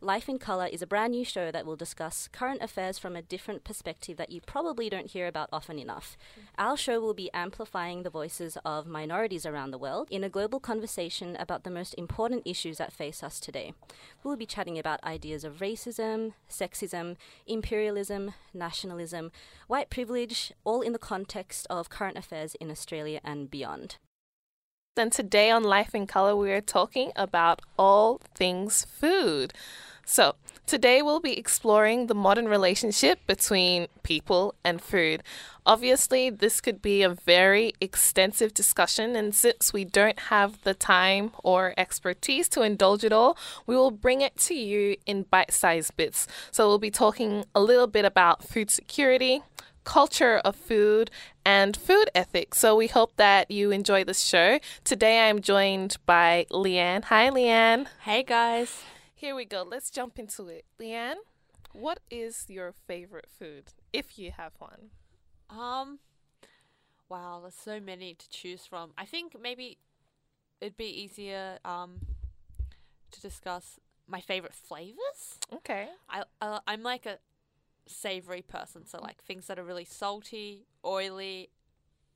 Life in Colour is a brand new show that will discuss current affairs from a different perspective that you probably don't hear about often enough. Mm. Our show will be amplifying the voices of minorities around the world in a global conversation about the most important issues that face us today. We'll be chatting about ideas of racism, sexism, imperialism, nationalism, white privilege, all in the context of current affairs in Australia and beyond. And today on Life in Color, we are talking about all things food. So, today we'll be exploring the modern relationship between people and food. Obviously, this could be a very extensive discussion, and since we don't have the time or expertise to indulge it all, we will bring it to you in bite sized bits. So, we'll be talking a little bit about food security, culture of food and food ethics. So we hope that you enjoy this show. Today I'm joined by Leanne. Hi, Leanne. Hey, guys. Here we go. Let's jump into it. Leanne, what is your favorite food, if you have one? Um, wow, there's so many to choose from. I think maybe it'd be easier um to discuss my favorite flavors. Okay. I uh, I'm like a savory person, so like things that are really salty, oily,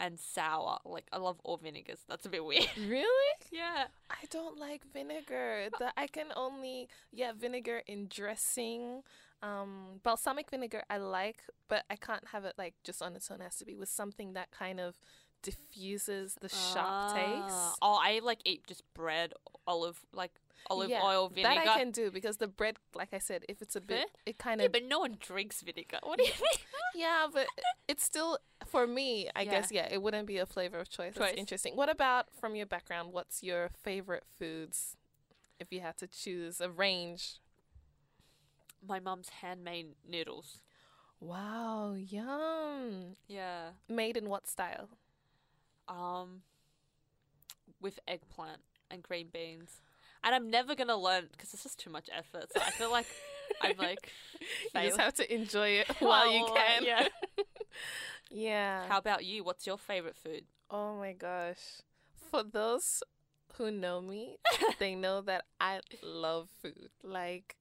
and sour. Like I love all vinegars. That's a bit weird. Really? yeah. I don't like vinegar. The, I can only yeah vinegar in dressing. Um, balsamic vinegar I like, but I can't have it like just on its own. It has to be with something that kind of diffuses the sharp Ah. taste. Oh, I like eat just bread, olive like olive Yeah, oil vinegar. That I can do because the bread, like I said, if it's a bit, Huh? it kind of. yeah, but no one drinks vinegar. What do you mean? yeah, but it's still for me. I Yeah. guess yeah, it wouldn't be a flavor of choice. That's interesting. What about from your background? What's your favorite foods? If you had to choose a range. My mom's handmade noodles. Wow, yum! Yeah. Made in what style? Um, with eggplant and green beans. And I'm never gonna learn because it's just too much effort. So I feel like I'm like You just have to enjoy it while you can. Yeah. yeah. How about you? What's your favorite food? Oh my gosh. For those who know me, they know that I love food. Like,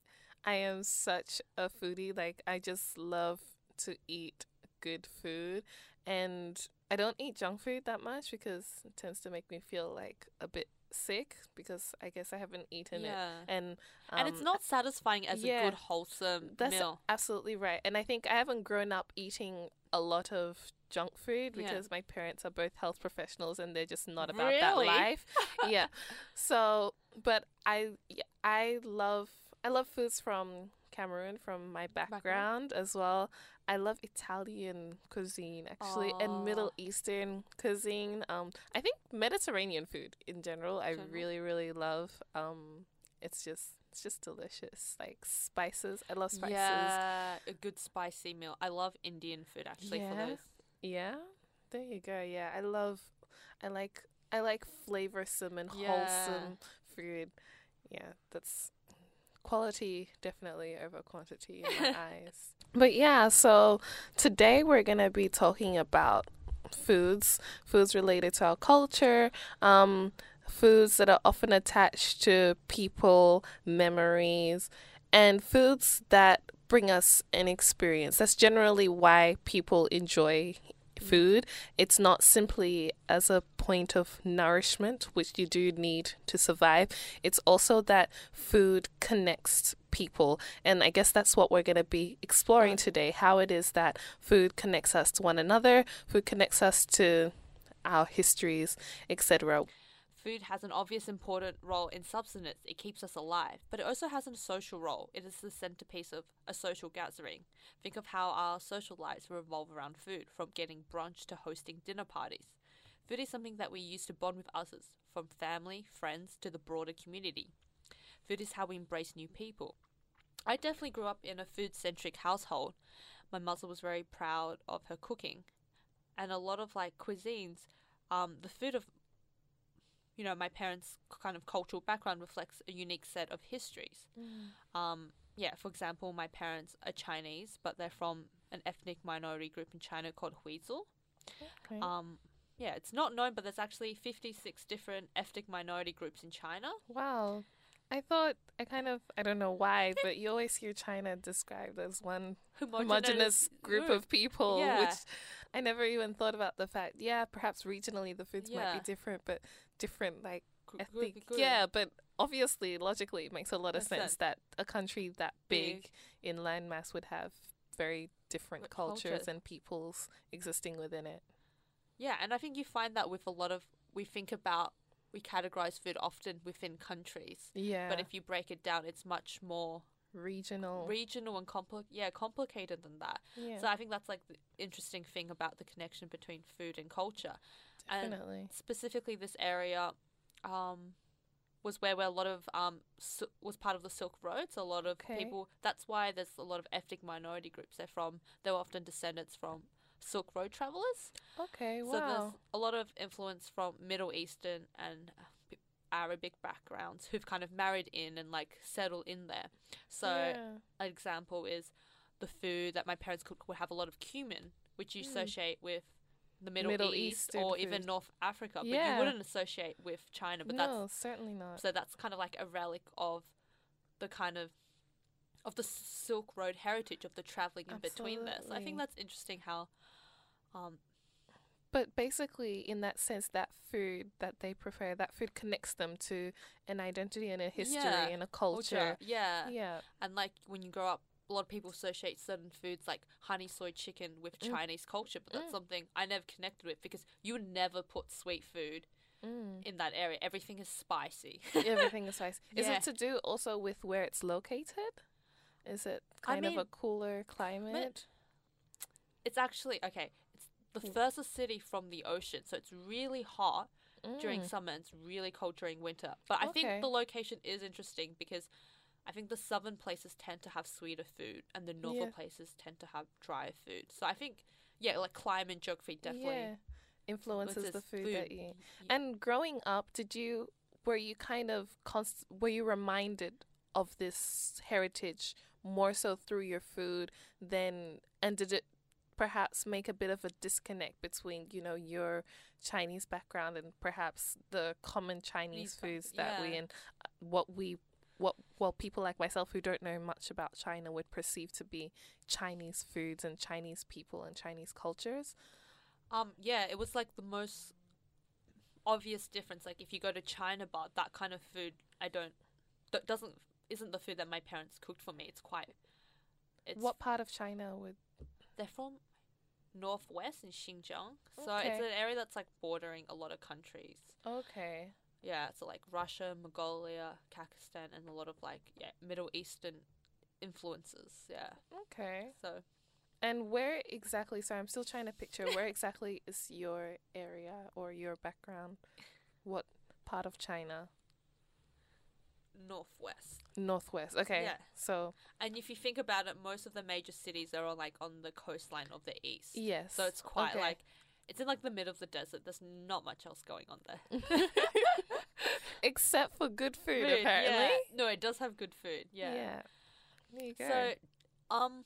I am such a foodie. Like, I just love to eat good food. And I don't eat junk food that much because it tends to make me feel like a bit sick because I guess I haven't eaten it. yeah. And and it's um, not satisfying as a good wholesome that's meal. absolutely right. And I think I haven't grown up eating a lot of junk food Yeah. because my parents are both health professionals and they're just not about that life. yeah. So, but I I love I love foods from Cameroon from my background, as well. I love Italian cuisine actually and Middle Eastern cuisine. Um I think Mediterranean food in general I General. really really love. Um it's just it's just delicious. Like spices. I love spices. Yeah, a good spicy meal. I love Indian food actually for Yeah. those. Yeah, there you go. Yeah, I love, I like, I like flavorsome and Yeah. wholesome food. Yeah, that's quality definitely over quantity in my eyes. But yeah, so today we're gonna be talking about foods, foods related to our culture, um, foods that are often attached to people, memories, and foods that bring us an experience. That's generally why people enjoy Mm. food. It's not simply as a point of nourishment, which you do need to survive. It's also that food connects people. And I guess that's what we're going to be exploring today how it is that food connects us to one another, food connects us to our histories, etc. Food has an obvious important role in subsistence. It keeps us alive, but it also has a social role. It is the centerpiece of a social gathering. Think of how our social lives revolve around food, from getting brunch to hosting dinner parties. Food is something that we use to bond with others, from family, friends to the broader community. Food is how we embrace new people. I definitely grew up in a food centric household. My mother was very proud of her cooking. And a lot of like cuisines, um, the food of you know, my parents' kind of cultural background reflects a unique set of histories. Um, yeah, for example, my parents are Chinese, but they're from an ethnic minority group in China called Huizu. Okay. Um, yeah, it's not known, but there's actually 56 different ethnic minority groups in China. wow. I thought I kind of I don't know why, but you always hear China described as one Homogeneous homogenous group of people, Yeah. which I never even thought about the fact. Yeah, perhaps regionally the foods might be different, but different like I think yeah, but obviously logically it makes a lot of sense sense. that a country that big, Big. in landmass would have very different cultures cultures. and peoples existing within it. Yeah, and I think you find that with a lot of we think about we categorize food often within countries, Yeah, but if you break it down, it's much more regional, regional and compli- yeah complicated than that. yeah, So I think that's like the interesting thing about the connection between food and culture. and- definitely. Specifically, this area um, was where, where a lot of um sil- was part of the Silk Road. So a lot of Okay. people. That's why there's a lot of ethnic minority groups. They're from. They're often descendants from Silk Road travelers. Okay, So there's a lot of influence from Middle Eastern and Arabic backgrounds who've kind of married in and like settled in there. So yeah. an example is the food that my parents cook would have a lot of cumin, which you Mm. associate with the Middle, Middle East Eastern or even. North Africa, but Yeah. you wouldn't associate with China. But no, certainly not. so that's kind of like a relic of the kind of of the Silk Road heritage of the traveling in between there. So I think that's interesting how um But basically, in that sense, that food that they prefer, that food connects them to an identity and a history Yeah, and a culture. culture, yeah. Yeah. And like when you grow up, a lot of people associate certain foods like honey soy chicken with Mm. Chinese culture, but that's Mm. something I never connected with because you would never put sweet food Mm. in that area. Everything is spicy. Everything is spicy. Is Yeah. it to do also with where it's located? Is it I kind of a cooler climate? it's actually okay. The Mm. furthest city from the ocean, so it's really hot during Mm. summer and it's really cold during winter. But I Okay. think the location is interesting because I think the southern places tend to have sweeter food and the northern Yeah. places tend to have drier food. So I think yeah, like climate and geography definitely yeah. influences the influences food, that you eat. Y- And growing up, did you were you kind of const- were you reminded of this heritage more so through your food than and did it perhaps make a bit of a disconnect between you know your Chinese background and perhaps the common Chinese These foods that we and uh, what we what well people like myself who don't know much about China would perceive to be Chinese foods and Chinese people and Chinese cultures. Um, yeah, it was like the most obvious difference. Like if you go to China bar, that kind of food I don't that doesn't isn't the food that my parents cooked for me. It's quite it's what part of China would they're from northwest in Xinjiang. So it's an area that's like bordering a lot of countries. Okay. Yeah, so like Russia, Mongolia, Pakistan and a lot of like yeah, Middle Eastern influences. Yeah. Okay. So And where exactly? So I'm still trying to picture where exactly is your area or your background? What part of China? Northwest. Northwest. Okay. Yeah. So And if you think about it, most of the major cities are on like on the coastline of the east. yes. So it's quite Okay. like it's in like the middle of the desert. There's not much else going on there. except for good food, Food, apparently. yeah. No, it does have good food. Yeah. There you go. So, um,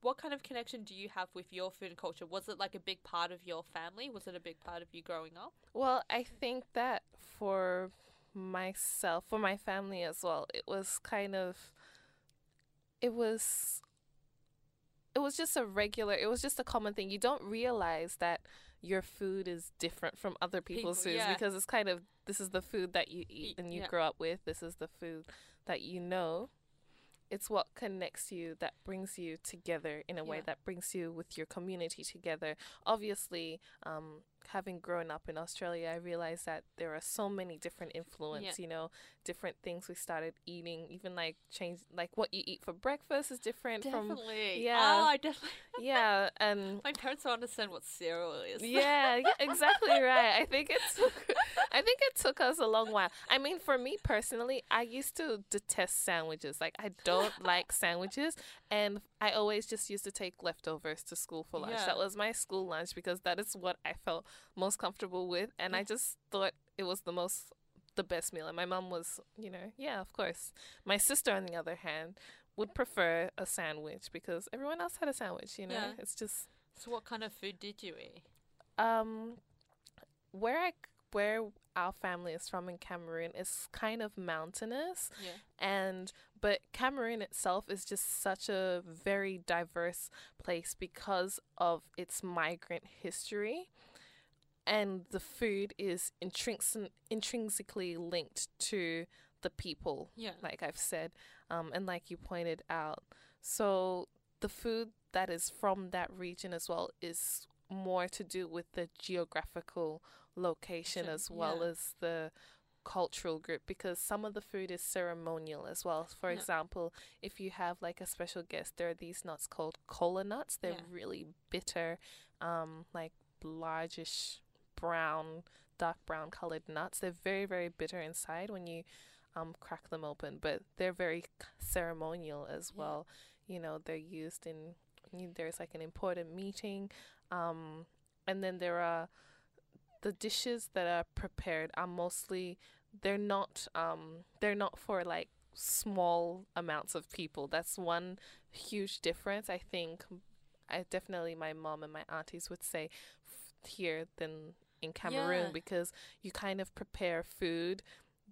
what kind of connection do you have with your food and culture? Was it like a big part of your family? Was it a big part of you growing up? Well, I think that for myself, for my family as well, it was kind of it was it was just a regular it was just a common thing. You don't realize that your food is different from other people's People, foods yeah. because it's kind of this is the food that you eat and you yeah. grow up with. This is the food that you know. It's what connects you that brings you together in a way that brings you with your community together. Obviously, um, having grown up in Australia, I realized that there are so many different influence. You know, different things we started eating. Even like change, like what you eat for breakfast is different from Definitely. yeah. Oh, I definitely. yeah, and My parents don't understand what cereal is. yeah, yeah, exactly right. I think it took, I think it took us a long while. I mean, for me personally, I used to detest sandwiches. Like I don't like sandwiches, and I always just used to take leftovers to school for lunch. Yeah. That was my school lunch because that is what I felt most comfortable with, and I just thought it was the most the best meal. And my mom was, you know, yeah, of course. My sister, on the other hand, would prefer a sandwich because everyone else had a sandwich. You know, Yeah. it's just So, what kind of food did you eat? um where I where our family is from in Cameroon is kind of mountainous Yeah. and but Cameroon itself is just such a very diverse place because of its migrant history and the food is intrinsic- intrinsically linked to the people Yeah. like I've said um, and like you pointed out so the food that is from that region as well is more to do with the geographical location as well yeah. as the cultural group because some of the food is ceremonial as well. For Yeah. example, if you have like a special guest, there are these nuts called cola nuts. They're Yeah. really bitter, um, like largish brown, dark brown colored nuts. They're very, very bitter inside when you um crack them open, but they're very ceremonial as well. You know, they're used in there's like an important meeting, um, and then there are the dishes that are prepared are mostly they're not um they're not for like small amounts of people. That's one huge difference. I think I definitely my mom and my aunties would say f- here than in Cameroon Yeah. because you kind of prepare food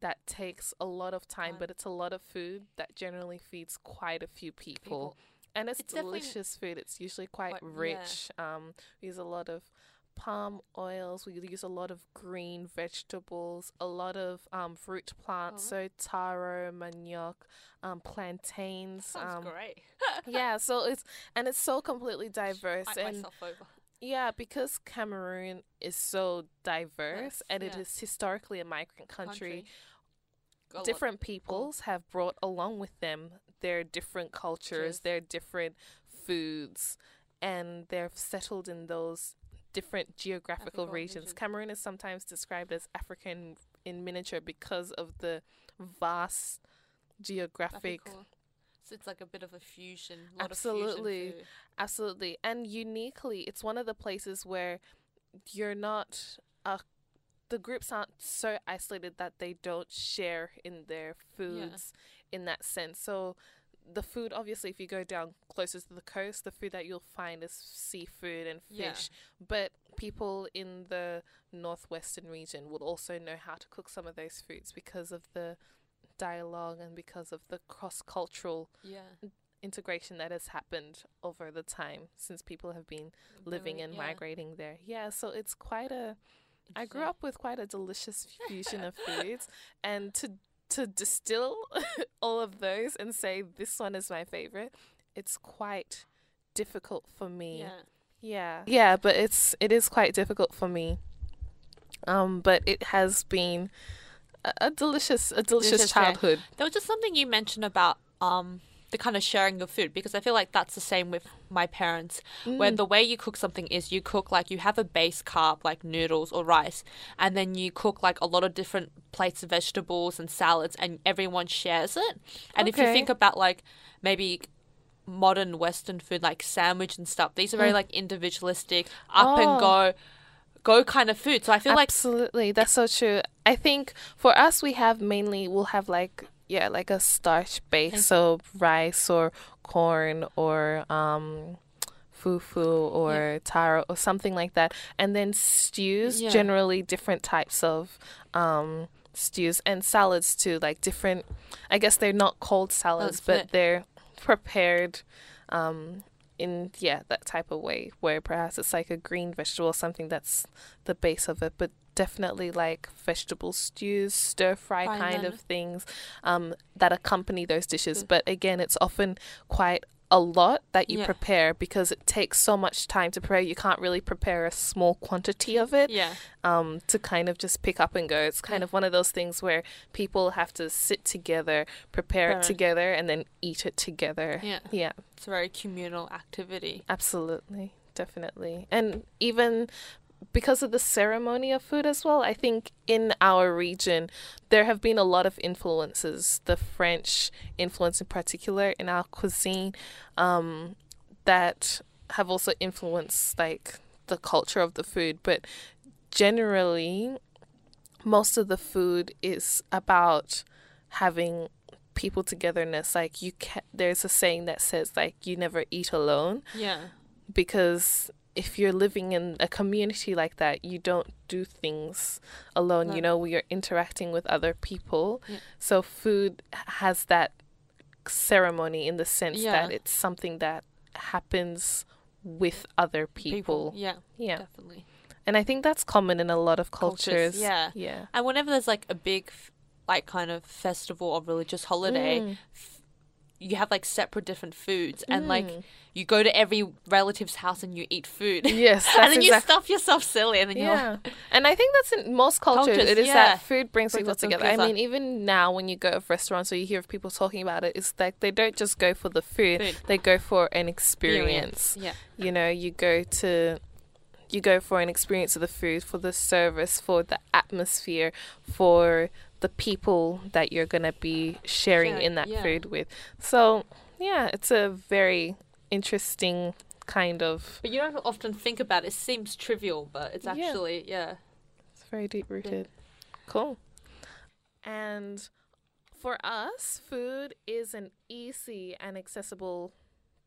that takes a lot of time, Time. but it's a lot of food that generally feeds quite a few people. People. And it's, It's delicious food. It's usually quite quite- yeah. rich. Um, we use a lot of palm oils. We use a lot of green vegetables, a lot of um, fruit plants, Oh. so taro, manioc, um, plantains. Sounds um, great. yeah, so it's and it's so completely diverse and myself over. yeah, because Cameroon is so diverse Yes, and it yeah. is historically a migrant country lot- different peoples have brought along with them their different cultures, Cultures. their different foods, and they're settled in those different geographical regions. regions. Cameroon is sometimes described as African in miniature because of the vast geographic. So it's like a bit of a fusion. Lot Absolutely. Of fusion. Absolutely. And uniquely, it's one of the places where you're not uh the groups aren't so isolated that they don't share in their foods in that sense. So the food obviously if you go down closer to the coast, the food that you'll find is seafood and fish. Yeah. But people in the northwestern region would also know how to cook some of those foods because of the dialogue and because of the cross cultural Yeah. integration that has happened over the time since people have been living and yeah. migrating there. Yeah, so it's quite a I grew up with quite a delicious fusion of foods and to to distill all of those and say this one is my favorite, it's quite difficult for me. Yeah. Yeah. Yeah, but it's it is quite difficult for me. Um but it has been a, a delicious a delicious, Delicious, childhood. There was just something you mentioned about um the kind of sharing of food because I feel like that's the same with my parents where Mm. the way you cook something is you cook like you have a base carb like noodles or rice and then you cook like a lot of different plates of vegetables and salads and everyone shares it. And if you think about like maybe modern western food like sandwich and stuff, these are very Mm. like individualistic, up Oh. and go go kind of food. So I feel like Absolutely, that's so true. I think for us, we have mainly we'll have like yeah, like a starch base, so rice or corn or um, fufu or taro or something like that, and then stews. Yeah. Generally, different types of um stews and salads too, like different. I guess they're not cold salads, That's but it. they're prepared um in yeah that type of way where perhaps it's like a green vegetable something that's the base of it but definitely like vegetable stews stir fry Fry kind them. of things um that accompany those dishes but again it's often quite a lot that you Yeah. prepare because it takes so much time to prepare you can't really prepare a small quantity of it yeah. um, to kind of just pick up and go. It's kind Yeah. of one of those things where people have to sit together, prepare it. together, and then eat it together. Yeah. Yeah, It's a very communal activity. absolutely. Definitely. And even because of the ceremony of food as well, I think in our region, there have been a lot of influences, the French influence in particular in our cuisine, um, that have also influenced like the culture of the food. But generally, most of the food is about having people togetherness. Like you can there's a saying that says like you never eat alone Yeah. because if you're living in a community like that, you don't do things alone. No. You know, we are interacting with other people. Yeah. So food has that ceremony in the sense Yeah. that it's something that happens with other people. Yeah, Yeah. definitely. And I think that's common in a lot of cultures. Cultures, yeah. Yeah. And whenever there's like a big, like kind of festival or religious holiday, Mm. You have like separate different foods, and like Mm. you go to every relative's house and you eat food. Yes, that's and then you stuff yourself silly, and then you're Yeah, and I think that's in most cultures. Cultures, it is yeah. that food brings Brings people together. I mean, even now when you go to restaurants or you hear of people talking about it, it's like they don't just go for the food; Food. they go for an experience. Yeah. You know, you go to, you go for an experience of the food, for the service, for the atmosphere, for the people that you're gonna be sharing Sharing, in that yeah. food with. So, yeah, it's a very interesting kind of. But you don't often think about it. It seems trivial, but it's Yeah. actually yeah. It's very deep rooted. Cool. And for us, food is an easy and accessible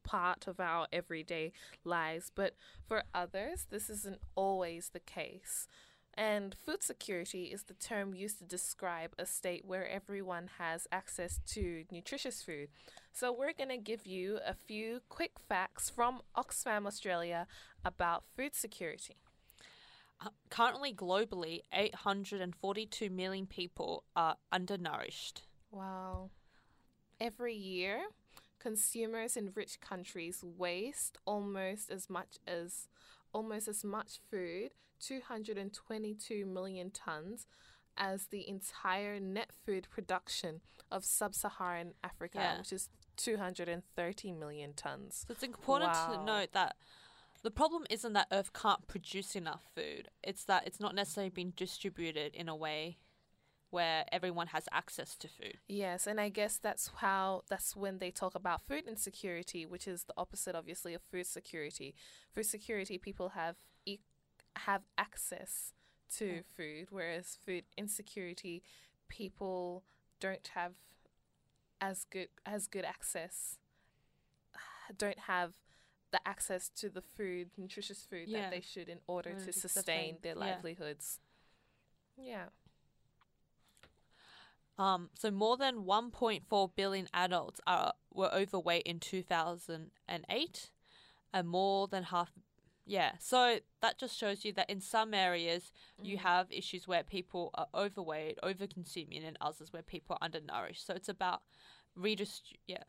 part of our everyday lives, but for others, this isn't always the case. And food security is the term used to describe a state where everyone has access to nutritious food. So, we're going to give you a few quick facts from Oxfam Australia about food security. Uh, Currently, globally, 842 million people are undernourished. Wow. Every year, consumers in rich countries waste almost as much as almost as much food, 222 million tons, as the entire net food production of sub-Saharan Africa, Yeah. which is 230 million tons. So it's important Wow. to note that the problem isn't that Earth can't produce enough food. It's that it's not necessarily being distributed in a way where everyone has access to food. Yes, and I guess that's how that's when they talk about food insecurity, which is the opposite, obviously, of food security. Food security, people have e- have access to Mm. food, whereas food insecurity, people don't have as good as good access. Don't have the access to the food, nutritious food Yeah. that they should in order to sustain, their yeah. livelihoods. Yeah. Um, so more than 1.4 billion adults are were overweight in 2008, and more than half. Yeah, so that just shows you that in some areas you Mhm. have issues where people are overweight, over consuming, and others where people are undernourished. So it's about redistribute. Yeah,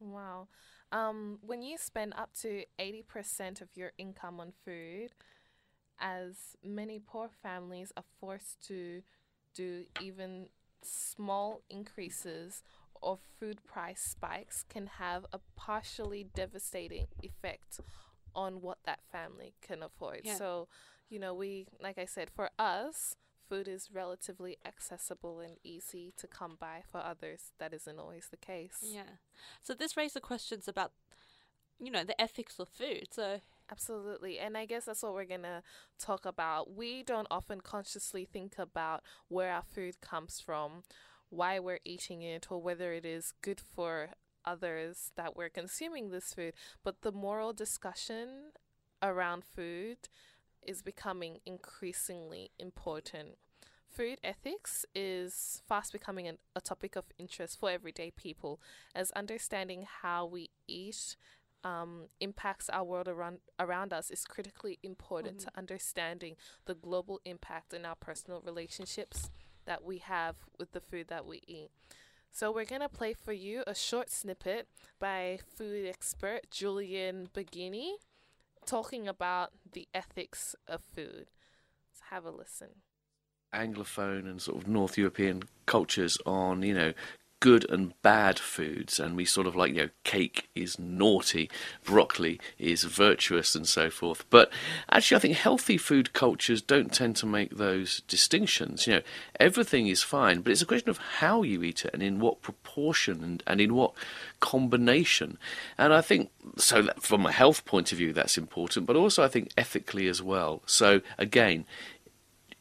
Wow. Um, when you spend up to 80% of your income on food, as many poor families are forced to do even small increases or food price spikes can have a partially devastating effect on what that family can afford. Yeah. So, you know, we like I said, for us, food is relatively accessible and easy to come by. For others, that isn't always the case. yeah. So this raises questions about, you know, the ethics of food. So Absolutely. And I guess that's what we're going to talk about. We don't often consciously think about where our food comes from, why we're eating it, or whether it is good for others that we're consuming this food. But the moral discussion around food is becoming increasingly important. Food ethics is fast becoming an, a topic of interest for everyday people, as understanding how we eat um, impacts our world around around us is critically important to understanding the global impact in our personal relationships that we have with the food that we eat. So we're gonna play for you a short snippet by food expert Julian Baggini talking about the ethics of food. Let's have a listen. Anglophone and sort of North European cultures on, you know, good and bad foods, and we sort of like, you know, cake is naughty, broccoli is virtuous, and so forth. But actually, I think healthy food cultures don't tend to make those distinctions. You know, everything is fine, but it's a question of how you eat it and in what proportion and, and in what combination. And I think, so from a health point of view, that's important, but also I think ethically as well. So again,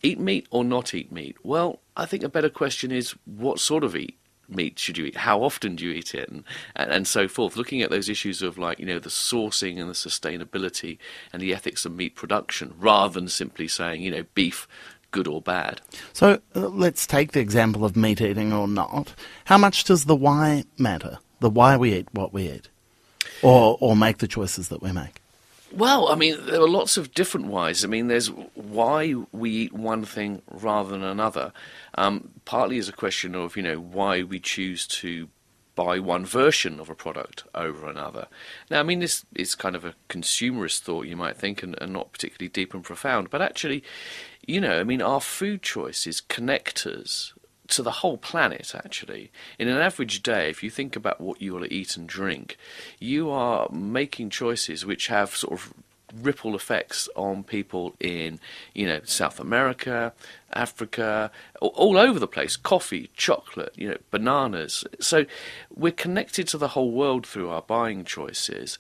eat meat or not eat meat? Well, I think a better question is what sort of eat meat should you eat? How often do you eat it? And, and, and so forth. Looking at those issues of like, you know, the sourcing and the sustainability and the ethics of meat production rather than simply saying, you know, beef, good or bad. So uh, let's take the example of meat eating or not. How much does the why matter? The why we eat what we eat? Or, or make the choices that we make? Well, I mean, there are lots of different whys. I mean, there's why we eat one thing rather than another. Um, partly is a question of, you know, why we choose to buy one version of a product over another. Now, I mean, this is kind of a consumerist thought, you might think, and, and not particularly deep and profound, but actually, you know, I mean, our food choices connect us to the whole planet, actually. In an average day, if you think about what you will eat and drink, you are making choices which have sort of ripple effects on people in, you know, South America, Africa, all over the place. Coffee, chocolate, you know, bananas. So we're connected to the whole world through our buying choices.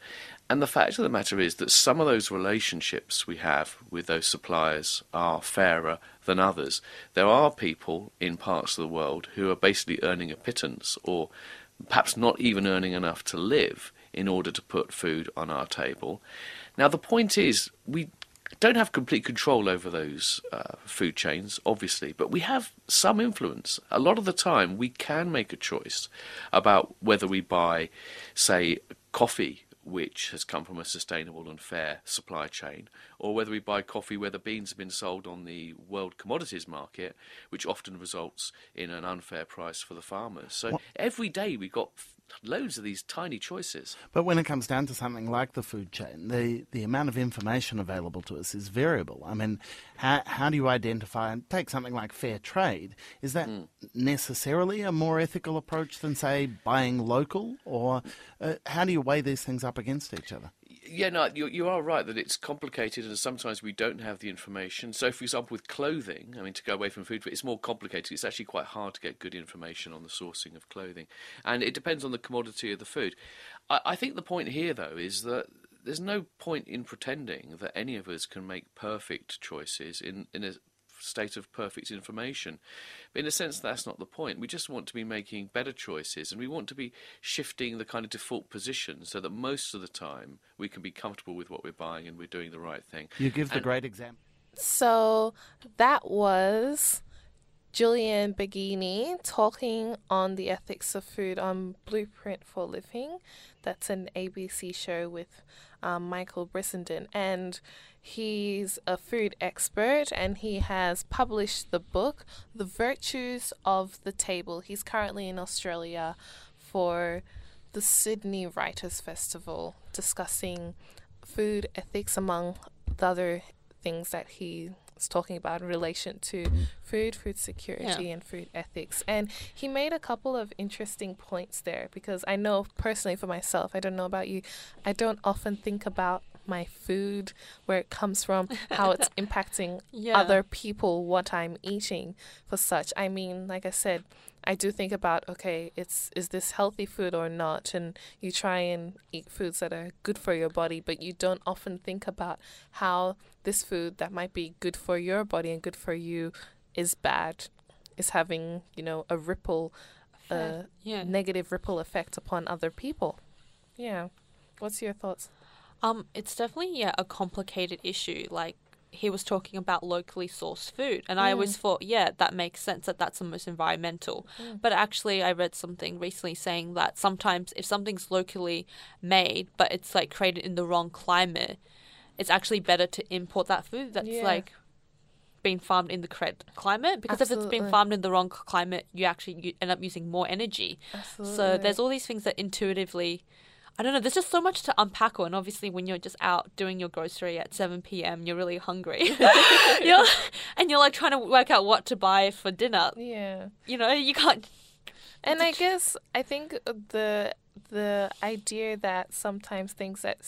And the fact of the matter is that some of those relationships we have with those suppliers are fairer than others. There are people in parts of the world who are basically earning a pittance or perhaps not even earning enough to live in order to put food on our table. Now, the point is, we don't have complete control over those uh, food chains, obviously, but we have some influence. A lot of the time, we can make a choice about whether we buy, say, coffee which has come from a sustainable and fair supply chain, or whether we buy coffee where the beans have been sold on the world commodities market, which often results in an unfair price for the farmers. So what? every day we've got loads of these tiny choices. But when it comes down to something like the food chain, the, the amount of information available to us is variable. I mean, how, how do you identify and take something like fair trade? Is that mm. necessarily a more ethical approach than, say, buying local? Or uh, how do you weigh these things up against each other? Yeah, no, you, you are right that it's complicated and sometimes we don't have the information. So, for example, with clothing, I mean, to go away from food, it's more complicated. It's actually quite hard to get good information on the sourcing of clothing. And it depends on the commodity of the food. I, I think the point here, though, is that there's no point in pretending that any of us can make perfect choices in, in a state of perfect information. But in a sense, that's not the point. We just want to be making better choices and we want to be shifting the kind of default position so that most of the time we can be comfortable with what we're buying and we're doing the right thing. You give the and great example. So that was Julian Baggini talking on the ethics of food on Blueprint for Living. That's an ABC show with um, Michael Brissenden. And He's a food expert and he has published the book, The Virtues of the Table. He's currently in Australia for the Sydney Writers Festival discussing food ethics among the other things that he is talking about in relation to food, food security, yeah. and food ethics. And he made a couple of interesting points there because I know personally for myself, I don't know about you, I don't often think about my food, where it comes from, how it's impacting yeah. other people, what I'm eating for such. I mean, like I said, I do think about okay, it's is this healthy food or not, and you try and eat foods that are good for your body, but you don't often think about how this food that might be good for your body and good for you is bad, is having you know a ripple, uh, yeah. negative ripple effect upon other people. Yeah, what's your thoughts? Um, it's definitely yeah a complicated issue. Like he was talking about locally sourced food, and mm. I always mm. thought, yeah, that makes sense that that's the most environmental. Mm. But actually, I read something recently saying that sometimes if something's locally made, but it's like created in the wrong climate, it's actually better to import that food that's yeah. like being farmed in the correct climate because Absolutely. if it's been farmed in the wrong climate you actually end up using more energy Absolutely. so there's all these things that intuitively I don't know. There's just so much to unpack on. Obviously, when you're just out doing your grocery at 7 p.m., you're really hungry. you're, and you're like trying to work out what to buy for dinner. Yeah. You know, you can't. And I guess I think the the idea that sometimes things that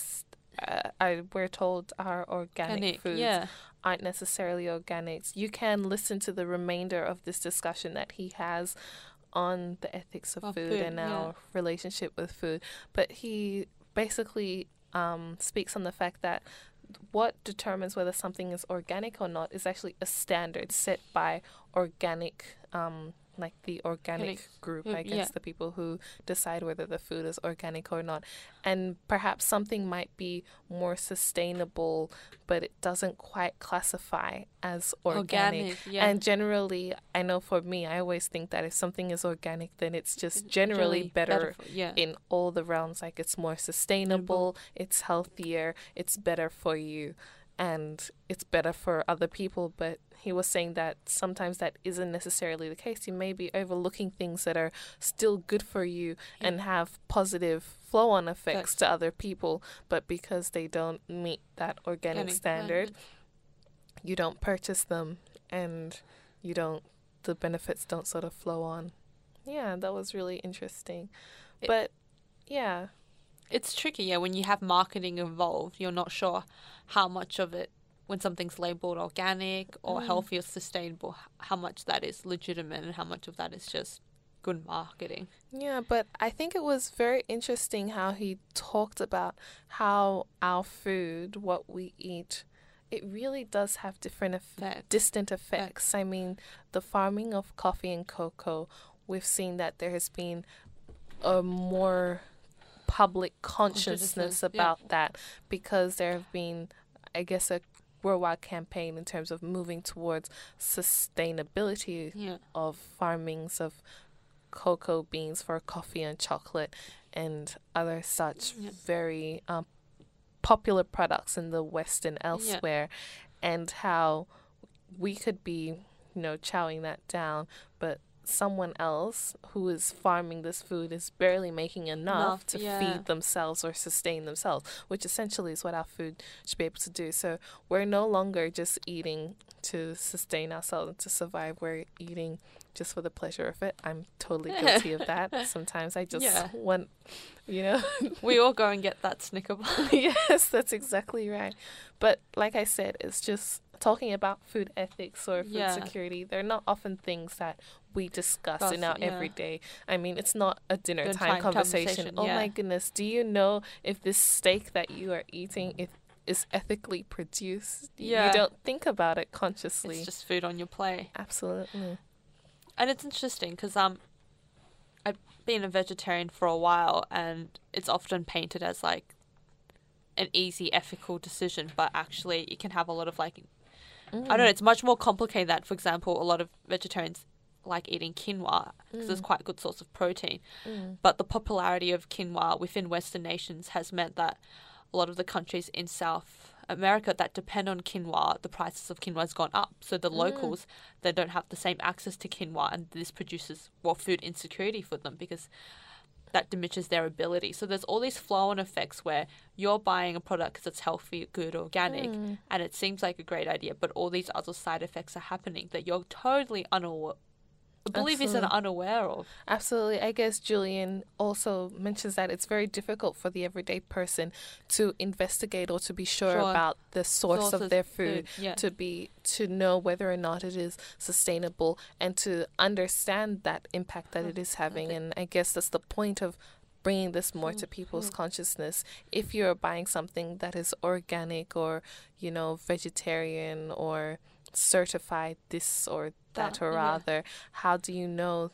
uh, I, we're told are organic, organic foods yeah. aren't necessarily organics. You can listen to the remainder of this discussion that he has on the ethics of, of food, food, and yeah. our relationship with food. But he basically um, speaks on the fact that what determines whether something is organic or not is actually a standard set by organic um, like the organic Organic. group, I guess yeah. the people who decide whether the food is organic or not. And perhaps something might be more sustainable, but it doesn't quite classify as organic. yeah. And generally, I know for me, I always think that if something is organic, then it's just generally better, for- yeah. in all the realms. Like it's more sustainable, it's healthier, it's better for you, and it's better for other people. But he was saying that sometimes that isn't necessarily the case. You may be overlooking things that are still good for you Yeah. and have positive flow on effects Effects. to other people, but because they don't meet that organic Organic standard, you don't purchase them and you don't the benefits don't sort of flow on. Yeah, that was really interesting. It- but yeah, it's tricky, yeah. When you have marketing involved, you're not sure how much of it, when something's labeled organic or Mm. healthy or sustainable, how much that is legitimate and how much of that is just good marketing. yeah, but I think it was very interesting how he talked about how our food, what we eat, it really does have different eff- Facts. distant effects. I mean, the farming of coffee and cocoa, we've seen that there has been a more public consciousness Consciousness, yeah. about that because there have been, I guess, a worldwide campaign in terms of moving towards sustainability Yeah. of farmings of cocoa beans for coffee and chocolate and other such Yeah. very um, popular products in the West and elsewhere, and how we could be, you know, chowing that down, but someone else who is farming this food is barely making enough, Enough, to yeah. feed themselves or sustain themselves, which essentially is what our food should be able to do. So we're no longer just eating to sustain ourselves and to survive. We're eating just for the pleasure of it. I'm totally guilty of that. Sometimes I just Yeah. want, you know, we all go and get that Snicker bar. yes, that's exactly right. But like I said, it's just talking about food ethics or food Yeah. security. They're not often things that we discuss in Discuss, our yeah. everyday. I mean, it's not a dinner time time conversation. conversation, Oh my goodness, do you know if this steak that you are eating if is ethically produced? Yeah. You don't think about it consciously. It's just food on your plate. Absolutely. and it's interesting because um, I've been a vegetarian for a while, and it's often painted as like an easy ethical decision, but actually it can have a lot of like I don't know. It's much more complicated. That, for example, a lot of vegetarians like eating quinoa because it's quite a good source of protein. Mm. But the popularity of quinoa within Western nations has meant that a lot of the countries in South America that depend on quinoa, the prices of quinoa has gone up. So the locals they don't have the same access to quinoa, and this produces well food insecurity for them because that diminishes their ability. So there's all these flow-on effects where you're buying a product because it's healthy, good, organic, Mm. and it seems like a great idea, but all these other side effects are happening that you're totally unaware. I believe Absolutely. unaware of. Absolutely. I guess Julian also mentions that it's very difficult for the everyday person to investigate or to be sure, Sure. about the source Sources of their food, yeah. to be to know whether or not it is sustainable and to understand that impact that it is having. And I guess that's the point of bringing this more to people's consciousness. If you're buying something that is organic or, you know, vegetarian or certified this or that, or yeah. rather, how do you know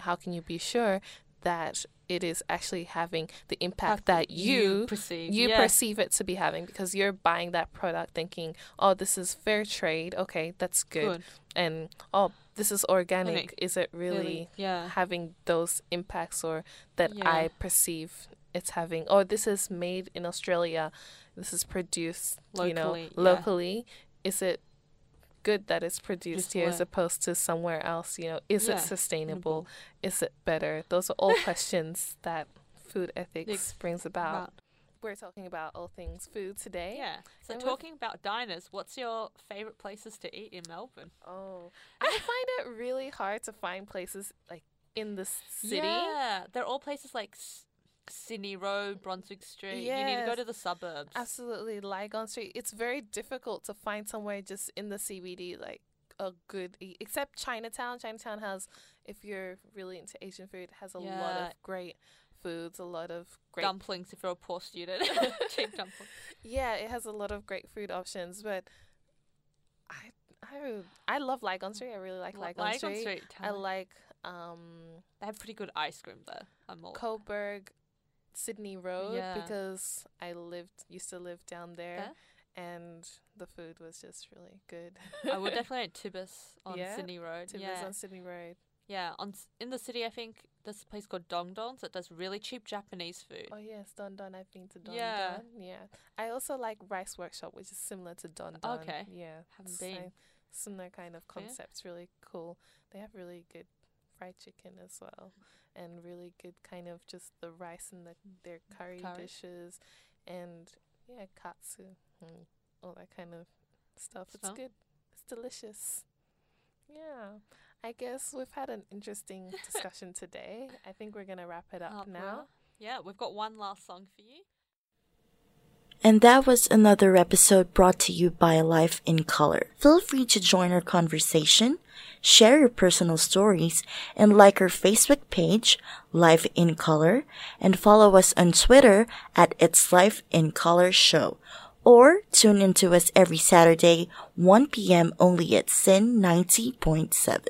how can you be sure that it is actually having the impact that you perceive. you yeah. perceive it to be having because you're buying that product thinking, oh, this is fair trade. Okay, that's good. good. And oh, this is organic. Is it really, yeah. having those impacts or that Yeah. I perceive it's having? Oh, this is made in Australia. This is produced, you know, Locally, yeah. locally. Is it good that it's produced Just here as opposed to somewhere else? You know, is Yeah, it sustainable? Mm-hmm. Is it better? Those are all questions that food ethics Ex- brings about. About- We're talking about all things food today. Yeah. So And talking about diners, what's your favorite places to eat in Melbourne? Oh, I find it really hard to find places like in the city. Yeah, they're all places like Sydney Road, Brunswick Street. You need to go to the suburbs. Absolutely, Lygon Street. It's very difficult to find somewhere just in the CBD like a good. Except Chinatown. Chinatown has, if you're really into Asian food, has a lot of great foods. A lot of great. Dumplings if you're a poor student. Cheap dumplings. Yeah, it has a lot of great food options, but I I I love Lygon Street. I really like Li- Lygon, Lygon Street. Street. I like um, They have pretty good ice cream there. I'm all Coburg, Sydney Road Yeah. because I lived used to live down there, There? and the food was just really good. I would definitely at Tiba's on Yeah? Sydney Road. Timbers yeah, on Sydney Road. yeah. On in the city, I think there's a place called Don Dons that does really cheap Japanese food. Oh yes, Don Don. I've been to Don Yeah. Don. Yeah. I also like Rice Workshop, which is similar to Don Don. Okay. Yeah. Haven't been. Similar kind of Yeah. concepts. Really cool. They have really good fried chicken as well, and really good kind of just the rice and the their curry, Curry. dishes, and yeah, katsu, and all that kind of stuff. It's good. It's delicious. Yeah. I guess we've had an interesting discussion today. I think we're gonna wrap it up Up now. well. Yeah, we've got one last song for you. And that was another episode brought to you by Life in Color. Feel free to join our conversation, share your personal stories, and like our Facebook page, Life in Color, and follow us on Twitter at It's Life in Color Show. Or tune into us every Saturday, 1 p.m. only at SYN 90.7.